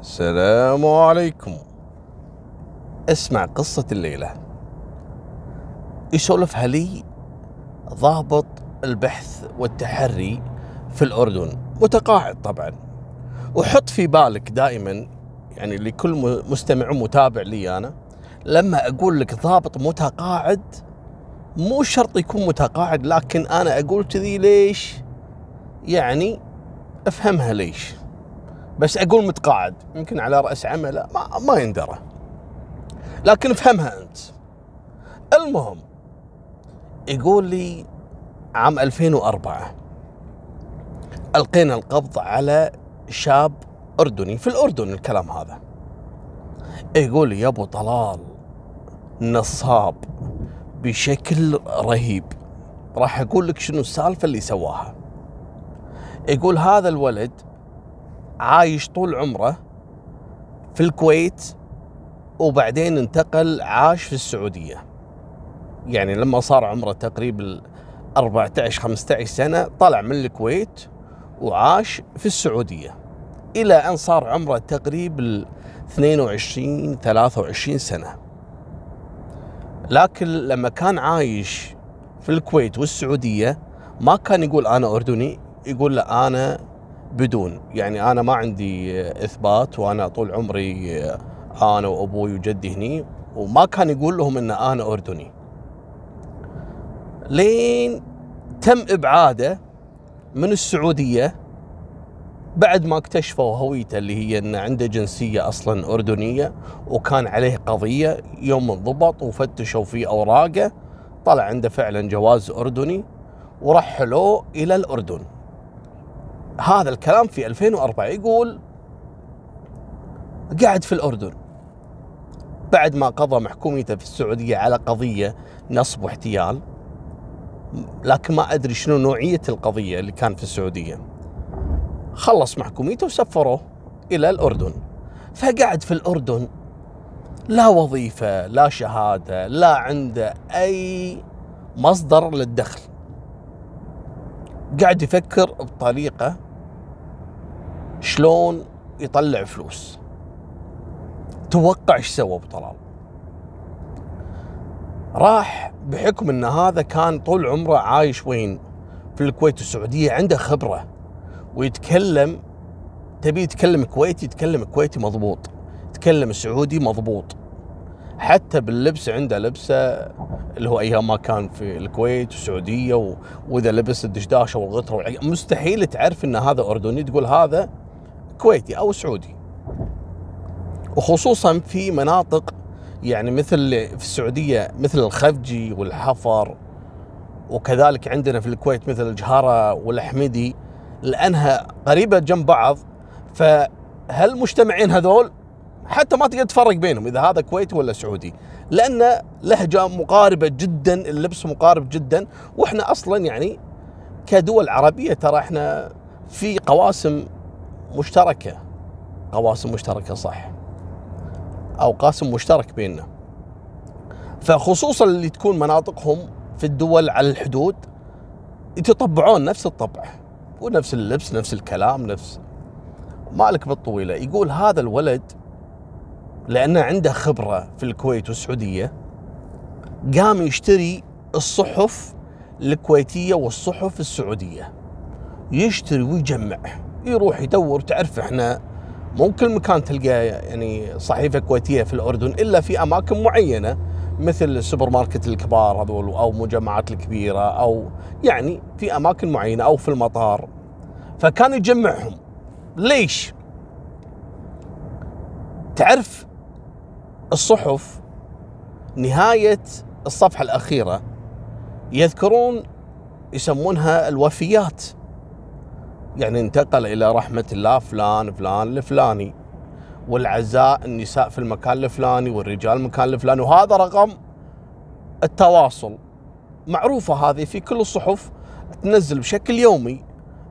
السلام عليكم. اسمع قصة الليلة. يسولفها لي ضابط البحث والتحري في الأردن متقاعد طبعا. وحط في بالك دائما يعني لكل مستمع ومتابع لي أنا لما أقول لك ضابط متقاعد مو شرط يكون متقاعد لكن أنا أقول كذي ليش؟ يعني أفهمها ليش. بس أقول متقاعد. يمكن على رأس عمله. ما ما يندرى. لكن افهمها أنت. المهم يقول لي عام 2004 ألقينا القبض على شاب أردني. في الأردن الكلام هذا. يقول لي يا أبو طلال نصاب بشكل رهيب. راح أقول لك شنو السالفة اللي سواها. يقول هذا الولد عايش طول عمره في الكويت وبعدين انتقل عاش في السعودية. يعني لما صار عمره تقريبا 14 15 سنة طلع من الكويت وعاش في السعودية. إلى أن صار عمره تقريبا 22 23 سنة. لكن لما كان عايش في الكويت والسعودية ما كان يقول أنا أردني يقول لا أنا بدون. يعني أنا ما عندي إثبات وأنا طول عمري أنا وأبوي وجدي هني وما كان يقول لهم إن أنا أردني. لين تم إبعاده من السعودية بعد ما اكتشفوا هويته اللي هي إن عنده جنسية أصلا أردنية وكان عليه قضية يوم انضبط وفتشوا في أوراقه طلع عنده فعلا جواز أردني ورحلوه إلى الأردن. هذا الكلام في 2004 يقول قاعد في الأردن. بعد ما قضى محكوميته في السعودية على قضية نصب واحتيال لكن ما أدري شنو نوعية القضية اللي كان في السعودية. خلص محكوميته وسفروه إلى الأردن. فقعد في الأردن لا وظيفة لا شهادة لا عنده أي مصدر للدخل. قاعد يفكر بطريقة شلون يطلع فلوس توقع إيش سوى أبو طلال راح بحكم إن هذا كان طول عمره عايش وين في الكويت والسعودية عنده خبرة ويتكلم تبي يتكلم كويتي يتكلم كويتي مضبوط يتكلم سعودي مضبوط حتى باللبس عنده لبسة اللي هو أيام ما كان في الكويت والسعودية. وإذا لبس الدشداشة والغتره. مستحيل تعرف إن هذا أردني تقول هذا كويتي أو سعودي. وخصوصا في مناطق يعني مثل في السعودية مثل الخفجي والحفر وكذلك عندنا في الكويت مثل الجهاره والحمدي لأنها قريبة جنب بعض. فهالمجتمعين هذول حتى ما تقدر تفرق بينهم إذا هذا كويتي ولا سعودي؟ لأن لهجة مقاربة جدا اللبس مقارب جدا. وإحنا أصلا يعني كدول عربية ترى إحنا في قواسم مشتركة. قواسم مشتركة صح. أو قاسم مشترك بيننا. فخصوصا اللي تكون مناطقهم في الدول على الحدود يتطبعون نفس الطبع. ونفس اللبس نفس الكلام نفس مالك بالطويلة. يقول هذا الولد لأنه عنده خبرة في الكويت والسعودية قام يشتري الصحف الكويتية والصحف السعودية. يشتري ويجمع. يروح يدور تعرف إحنا مو كل مكان تلقى يعني صحيفة كويتية في الأردن إلا في أماكن معينة مثل السوبر ماركت الكبار هذول أو مجمعات الكبيرة أو يعني في أماكن معينة أو في المطار. فكان يجمعهم. ليش؟ تعرف الصحف نهاية الصفحة الأخيرة يذكرون يسمونها الوفيات. يعني انتقل إلى رحمة الله فلان فلان الفلاني. والعزاء النساء في المكان الفلاني والرجال المكان الفلاني. وهذا رقم التواصل. معروفة هذه في كل الصحف تنزل بشكل يومي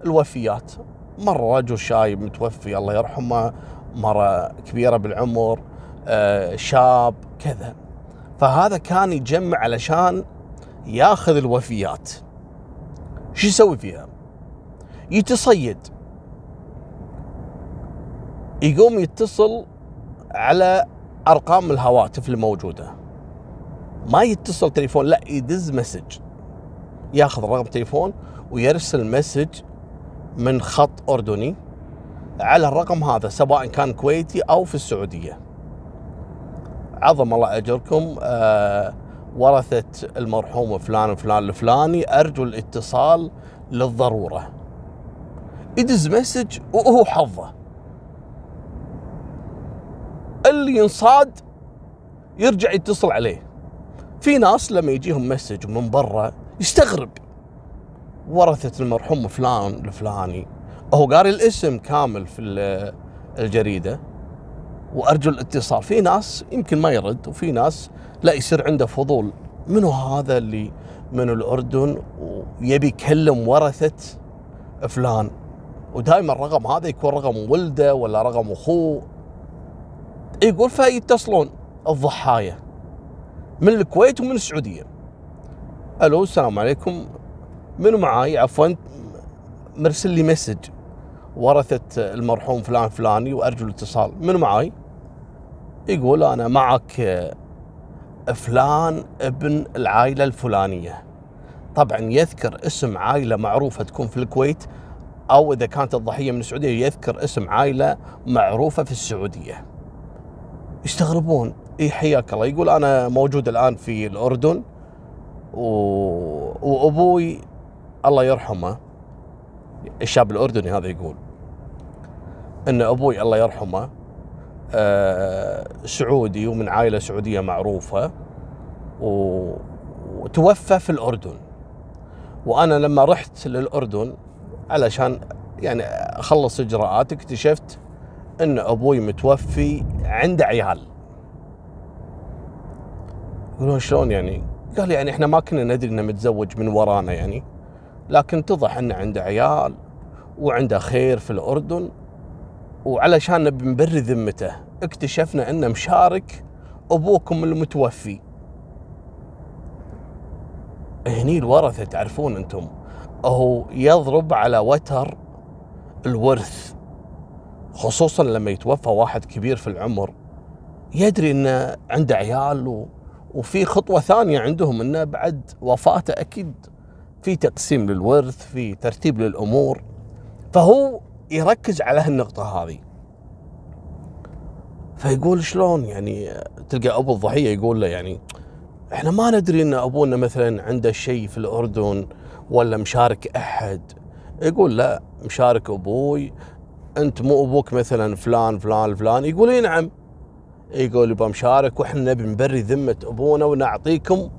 الوفيات. مرة رجل شايب متوفي الله يرحمه مرة كبيرة بالعمر آه، شاب كذا. فهذا كان يجمع علشان ياخذ الوفيات. شو يسوي فيها؟ يتصيد. يقوم يتصل على أرقام الهواتف الموجودة. ما يتصل تليفون لا يدز message. ياخذ رقم تليفون ويرسل message من خط أردني على الرقم هذا سواء كان كويتي أو في السعودية. عظم الله أجركم. آه ورثه المرحوم فلان فلان الفلاني أرجو الاتصال للضرورة. يدز message وهو حظه. اللي ينصاد يرجع يتصل عليه. في ناس لما يجيهم message من برا يستغرب. ورثة المرحوم فلان الفلاني. هو قاري الاسم كامل في الجريدة. وأرجو الاتصال. في ناس يمكن ما يرد وفي ناس لا يصير عنده فضول. منو هذا اللي من الأردن ويبي يكلم ورثة فلان؟ ودائما الرقم هذا يكون رقم ولده ولا رقم أخوه. يقول فيتصلون الضحايا من الكويت ومن السعودية. ألو السلام عليكم. منو معاي؟ عفوا مرسل لي مسج. ورثة المرحوم فلان فلاني وأرجو الاتصال. منو معاي؟ يقول أنا معك فلان ابن العائلة الفلانية. طبعا يذكر اسم عائلة معروفة تكون في الكويت. أو إذا كانت الضحية من السعودية يذكر اسم عائلة معروفة في السعودية. يستغربون. اي حياك الله. يقول أنا موجود الآن في الأردن و... وأبوي الله يرحمه الشاب الأردني هذا يقول إن أبوي الله يرحمه آه سعودي ومن عائلة سعودية معروفة و... وتوفى في الأردن. وأنا لما رحت للأردن علشان يعني أخلص اجراءات اكتشفت إن أبوي متوفي عنده عيال. يقولون شلون يعني؟ قال يعني إحنا ما كنا ندري إنه متزوج من ورانا يعني لكن اتضح إنه عنده عيال وعنده خير في الأردن وعلشان نبري ذمته اكتشفنا إنه مشارك أبوكم المتوفي. هني الورثة تعرفون أنتم. هو يضرب على وتر الورث خصوصا لما يتوفى واحد كبير في العمر. يدري إنه عنده عيال و... وفي خطوة ثانية عندهم إنه بعد وفاته أكيد في تقسيم للورث في ترتيب للأمور. فهو يركز على هالنقطة هذه. فيقول شلون يعني تلقى أبو الضحية يقول له يعني إحنا ما ندري إن أبونا مثلا عنده شيء في الأردن ولا مشارك أحد؟ يقول لا مشارك أبوي. أنت مو أبوك مثلا فلان فلان فلان. يقول إي نعم. يقول يبقى مشارك وإحنا نبي نبري ذمة أبونا ونعطيكم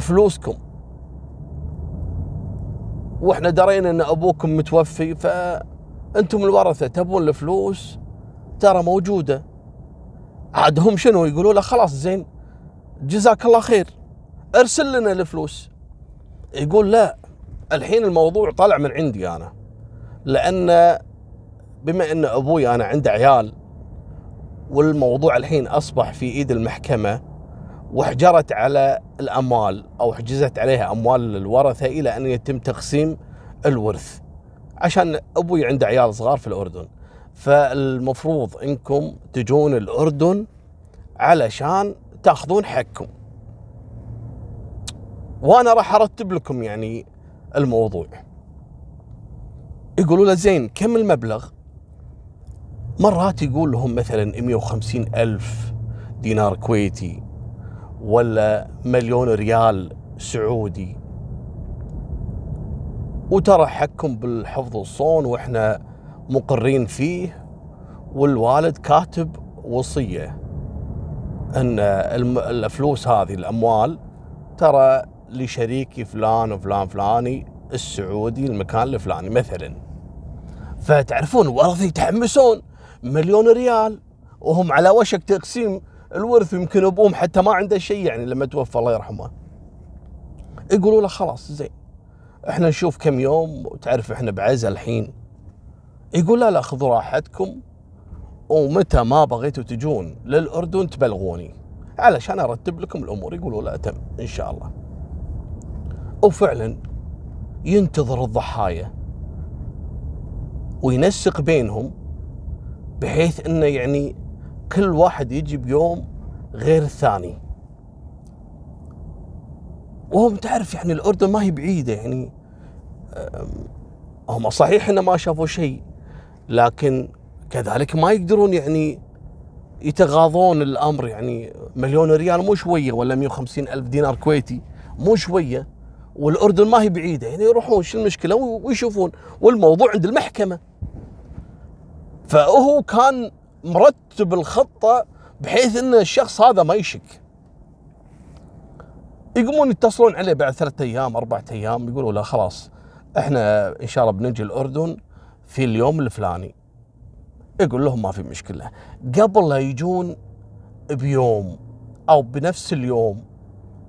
فلوسكم. وإحنا درينا إن أبوكم متوفي فأنتم الورثة تبون الفلوس ترى موجودة. عاد هم شنو يقولوا له؟ خلاص زين جزاك الله خير ارسل لنا الفلوس. يقول لا الحين الموضوع طلع من عندي أنا. لأن بما إن أبوي أنا عنده عيال والموضوع الحين أصبح في إيد المحكمة وحجرت على الأموال أو حجزت عليها أموال الورثة إلى أن يتم تقسيم الورث. عشان أبوي عنده عيال صغار في الأردن. فالمفروض إنكم تجون الأردن علشان تأخذون حقكم. وأنا راح أرتب لكم يعني الموضوع. يقولوا له زين كم المبلغ؟ مرات يقول لهم مثلا 150 ألف دينار كويتي ولا مليون ريال سعودي. وترى حقكم بالحفظ والصون وإحنا مقرين فيه والوالد كاتب وصية إن الفلوس هذه الأموال ترى لشريكي فلان وفلان فلاني السعودي المكان الفلاني مثلا. فتعرفون الورثه يتحمسون مليون ريال وهم على وشك تقسيم الورث يمكن أبوهم حتى ما عنده شيء يعني لما توفى الله يرحمه. يقولوا له خلاص زين. إحنا نشوف كم يوم وتعرف إحنا بعزة الحين. يقول لا لا خذوا راحتكم. ومتى ما بغيتوا تجون للأردن تبلغوني. علشان أرتب لكم الأمور. يقولوا لا تم إن شاء الله. وفعلا ينتظر الضحايا وينسق بينهم بحيث إنه يعني كل واحد يجي بيوم غير الثاني. وهم تعرف يعني الأردن ما هي بعيدة يعني هم صحيح إنه ما شافوا شيء لكن كذلك ما يقدرون يعني يتغاضون الأمر يعني مليون ريال مو شوية ولا 150 ألف دينار كويتي مو شوية. والأردن ما هي بعيدة يعني يروحون شو المشكلة؟ ويشوفون. والموضوع عند المحكمة. فهو كان مرتب الخطة بحيث إن الشخص هذا ما يشك. يقومون يتصلون عليه بعد ثلاثة أيام أربعة أيام يقولوا له خلاص إحنا إن شاء الله بنجي الأردن في اليوم الفلاني. يقول لهم ما في مشكلة. قبل لا يجون بيوم أو بنفس اليوم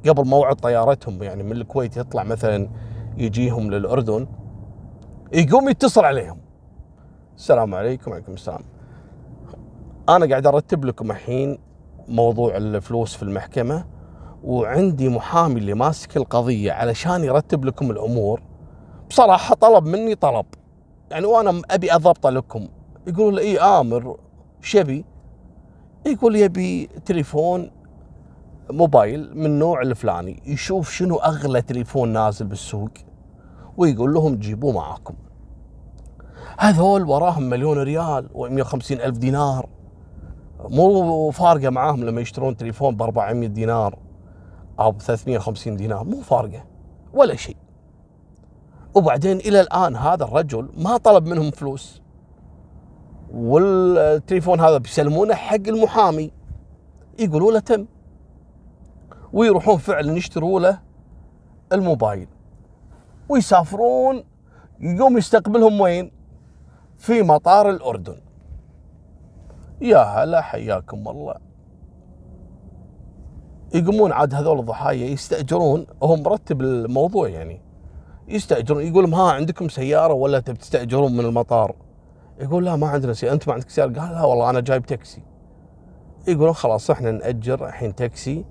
قبل موعد طيارتهم يعني من الكويت يطلع مثلا يجيهم للأردن يقوم يتصل عليهم. السلام عليكم وعليكم السلام. أنا قاعد أرتب لكم الحين موضوع الفلوس في المحكمة وعندي محامي اللي ماسك القضية علشان يرتب لكم الأمور. بصراحة طلب مني طلب. يعني وأنا أبي أضبطه لكم. يقولوا لي اي آمر شبي. يقول يبي تليفون موبايل من نوع الفلاني يشوف شنو أغلى تليفون نازل بالسوق ويقول لهم جيبوه معاكم. هذول وراهم مليون ريال و150 ألف دينار. مو فارقة معاهم لما يشترون تليفون ب 400 دينار أو ب 350 دينار مو فارقة ولا شيء. وبعدين إلى الآن هذا الرجل ما طلب منهم فلوس. والتليفون هذا بيسلمونه حق المحامي. يقولوا له تم. ويروحون فعلا يشتروا له الموبايل. ويسافرون يقوم يستقبلهم وين؟ في مطار الأردن. يا هلا حياكم الله. يقومون عاد هذول الضحايا يستأجرون هو مرتب الموضوع يعني. يستأجرون يقول لهم ها عندكم سيارة ولا تبي تستأجرون من المطار؟ يقول لا ما عندنا سيارة. أنت ما عندك سيارة؟ قال لا والله أنا جايب تاكسي. يقولون خلاص إحنا نأجر الحين تاكسي.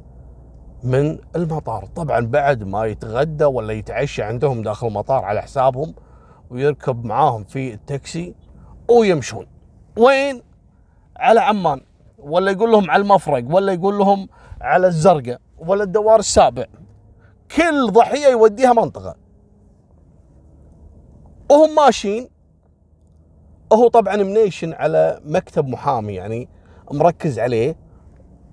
من المطار. طبعا بعد ما يتغدى ولا يتعشى عندهم داخل المطار على حسابهم ويركب معاهم في التاكسي ويمشون. وين؟ على عمان ولا يقول لهم على المفرق ولا يقول لهم على الزرقاء ولا الدوار السابع. كل ضحية يوديها منطقة. وهم ماشيين. هو طبعا منيشن على مكتب محامي يعني مركز عليه.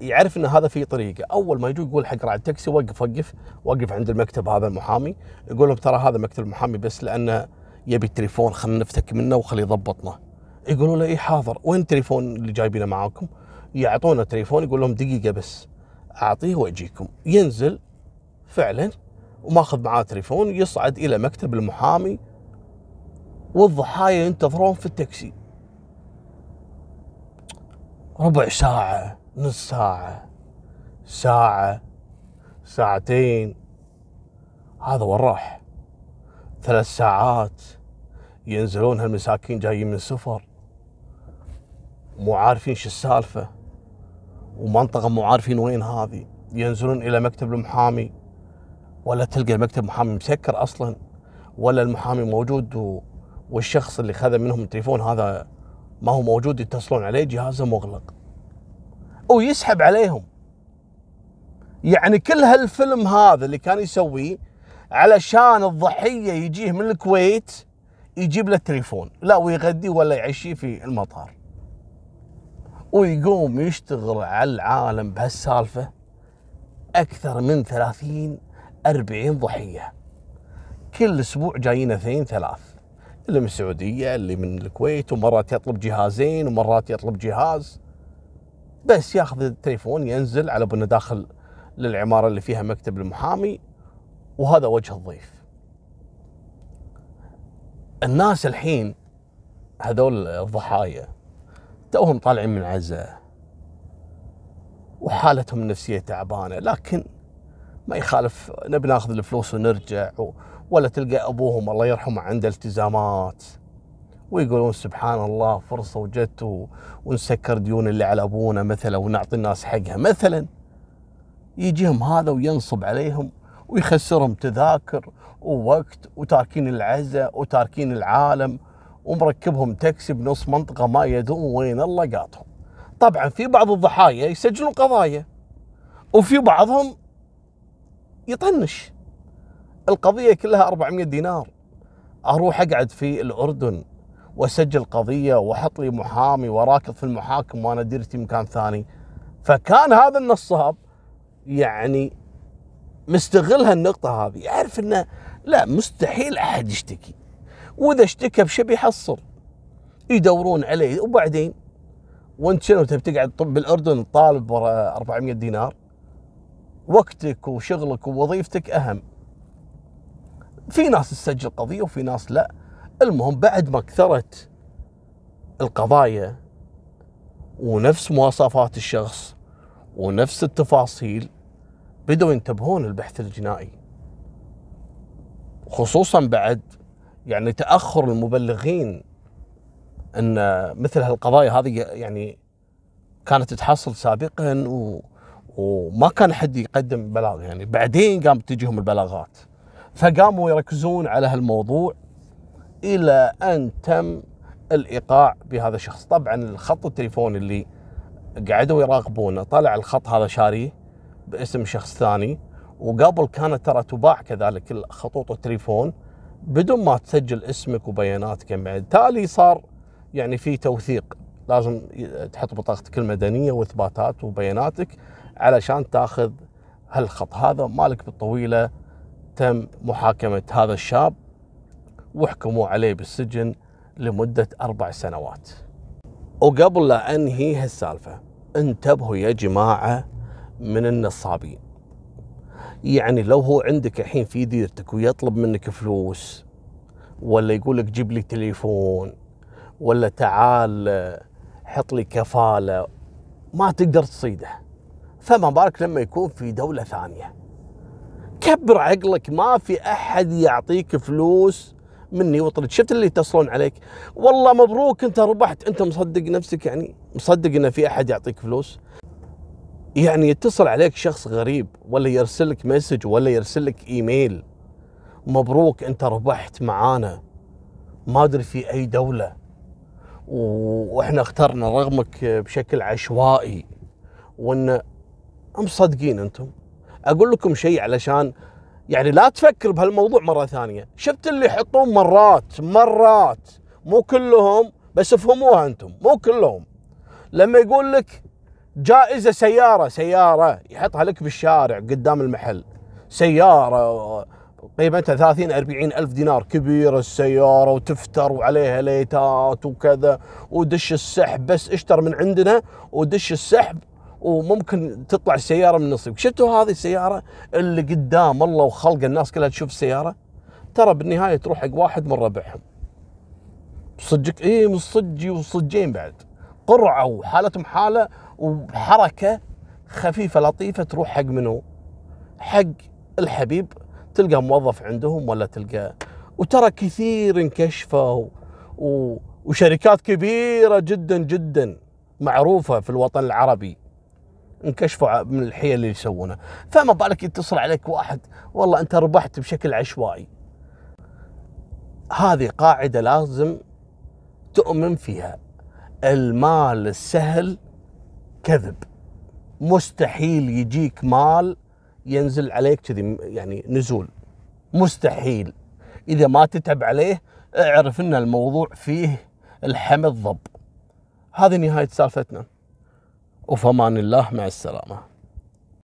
يعرف إن هذا في طريقة. أول ما يجوا يقول حق راعي التاكسي وقف وقف وقف عند المكتب هذا المحامي. يقول لهم ترى هذا مكتب المحامي بس لأنه يبي التليفون خلينا نفتك منه وخليه يضبطنا. يقولوا له اي حاضر. وين التليفون اللي جايبينه معاكم؟ يعطونا تليفون يقول لهم دقيقة بس أعطيه وأجيكم. ينزل فعلا وماخذ معاه تليفون يصعد إلى مكتب المحامي. والضحايا ينتظرون في التاكسي. ربع ساعة. نص ساعة. ساعة. ساعتين. هذا وين راح؟ ثلاث ساعات. ينزلون هالمساكين جايين من سفر مو عارفين شو السالفة. ومنطقة مو عارفين وين هذه. ينزلون إلى مكتب المحامي. ولا تلقى مكتب محامي مسكر أصلا. ولا المحامي موجود. و... والشخص اللي خذ منهم التليفون هذا ما هو موجود. يتصلون عليه جهازه مغلق. ويسحب عليهم. يعني كل هالفيلم هذا اللي كان يسويه علشان الضحية يجيه من الكويت يجيب له التليفون لا ويغديه ولا يعشيه في المطار. ويقوم يشتغل على العالم بهالسالفة أكثر من 30 40 ضحية. كل أسبوع جايين اثنين ثلاث اللي من السعودية اللي من الكويت ومرات يطلب جهازين ومرات يطلب جهاز. بس ياخذ التليفون ينزل على انه داخل للعمارة اللي فيها مكتب المحامي وهذا وجه الضيف. الناس الحين هذول الضحايا توهم طالعين من عزة وحالتهم النفسية تعبانة لكن ما يخالف نبي ناخذ الفلوس ونرجع ولا تلقى أبوهم الله يرحمه عنده التزامات. ويقولون سبحان الله فرصة وجدت ونسكر ديون اللي على أبونا مثلا ونعطي الناس حقها. مثلا يجيهم هذا وينصب عليهم ويخسرهم تذاكر ووقت وتاركين العزة وتاركين العالم ومركبهم تاكسي بنص منطقة ما يدرون وين الله قاطهم. طبعا في بعض الضحايا يسجلون قضايا وفي بعضهم يطنش. القضية كلها 400 دينار. أروح أقعد في الأردن واسجل قضية واحط لي محامي وراكض في المحاكم وأنا ديرتي مكان ثاني. فكان هذا النصاب يعني مستغل هالنقطة هذه. يعرف إنه لا مستحيل أحد يشتكي. وإذا اشتكى بشي بيحصل يدورون عليه. وبعدين وأنت شنو تبي تقعد بالأردن طالب 400 دينار؟ وقتك وشغلك ووظيفتك أهم. في ناس تسجل قضية وفي ناس لا. المهم بعد ما كثرت القضايا ونفس مواصفات الشخص ونفس التفاصيل بدأوا ينتبهون البحث الجنائي. خصوصا بعد يعني تأخر المبلغين أن مثل هالقضايا هذه يعني كانت تحصل سابقا و وما كان حد يقدم بلاغ يعني. بعدين قام تجيهم البلاغات. فقاموا يركزون على هالموضوع إلى أن تم الإيقاع بهذا الشخص. طبعا الخط التليفوني اللي قعدوا يراقبونه طلع الخط هذا شاريه باسم شخص ثاني وقبل كانت ترى تباع كذلك خطوط التليفون بدون ما تسجل اسمك وبياناتك بالتالي صار يعني في توثيق لازم تحط بطاقتك المدنية وإثباتات وبياناتك علشان تاخذ هالخط. هذا مالك بالطويلة تم محاكمة هذا الشاب وحكموا عليه بالسجن لمدة أربع سنوات. وقبل لا أنهي هالسالفة انتبهوا يا جماعة من النصابين. يعني لو هو عندك الحين في ديرتك ويطلب منك فلوس ولا يقول لك جيب لي تليفون ولا تعال حط لي كفالة ما تقدر تصيده فما بالك لما يكون في دولة ثانية كبر عقلك ما في أحد يعطيك فلوس مني وطرد. شفت اللي يتصلون عليك؟ والله مبروك انت ربحت. انت مصدق نفسك يعني؟ مصدق إن في أحد يعطيك فلوس؟ يعني يتصل عليك شخص غريب ولا يرسل لك مسج ولا يرسل لك إيميل. مبروك انت ربحت معانا. ما أدري في أي دولة. وإحنا اخترنا رقمك بشكل عشوائي. وان مصدقين أنتم؟ أقول لكم شيء علشان يعني لا تفكر بهالموضوع مرة ثانية. شفت اللي يحطون مرات مرات. مو كلهم بس افهموها أنتم مو كلهم. لما يقول لك جائزة سيارة سيارة يحطها لك بالشارع قدام المحل. سيارة قيمتها 30 40 ألف دينار. كبيره السيارة وتفتر وعليها ليتات وكذا. ودش السحب بس اشتر من عندنا. ودش السحب وممكن تطلع السيارة من نصيبك شفتوا هذه السيارة اللي قدام الله وخلق الناس كلها تشوف السيارة؟ ترى بالنهاية تروح حق واحد من ربعهم. صدقك؟ اي من صجي وصجين بعد. قرعة وحالتهم حالة وحركة خفيفة لطيفة تروح حق منو؟ حق الحبيب. تلقى موظف عندهم ولا تلقى؟ وترى كثير انكشفوا و... وشركات كبيرة جدا جدا معروفة في الوطن العربي. انكشفوا من الحيل اللي يسوونها فما بالك يتصل عليك واحد والله أنت ربحت بشكل عشوائي. هذه قاعدة لازم تؤمن فيها. المال السهل كذب. مستحيل يجيك مال ينزل عليك كذي يعني نزول. مستحيل. إذا ما تتعب عليه اعرف إن الموضوع فيه الحمد ضب هذه نهاية سالفتنا. وفمان الله مع السلامة.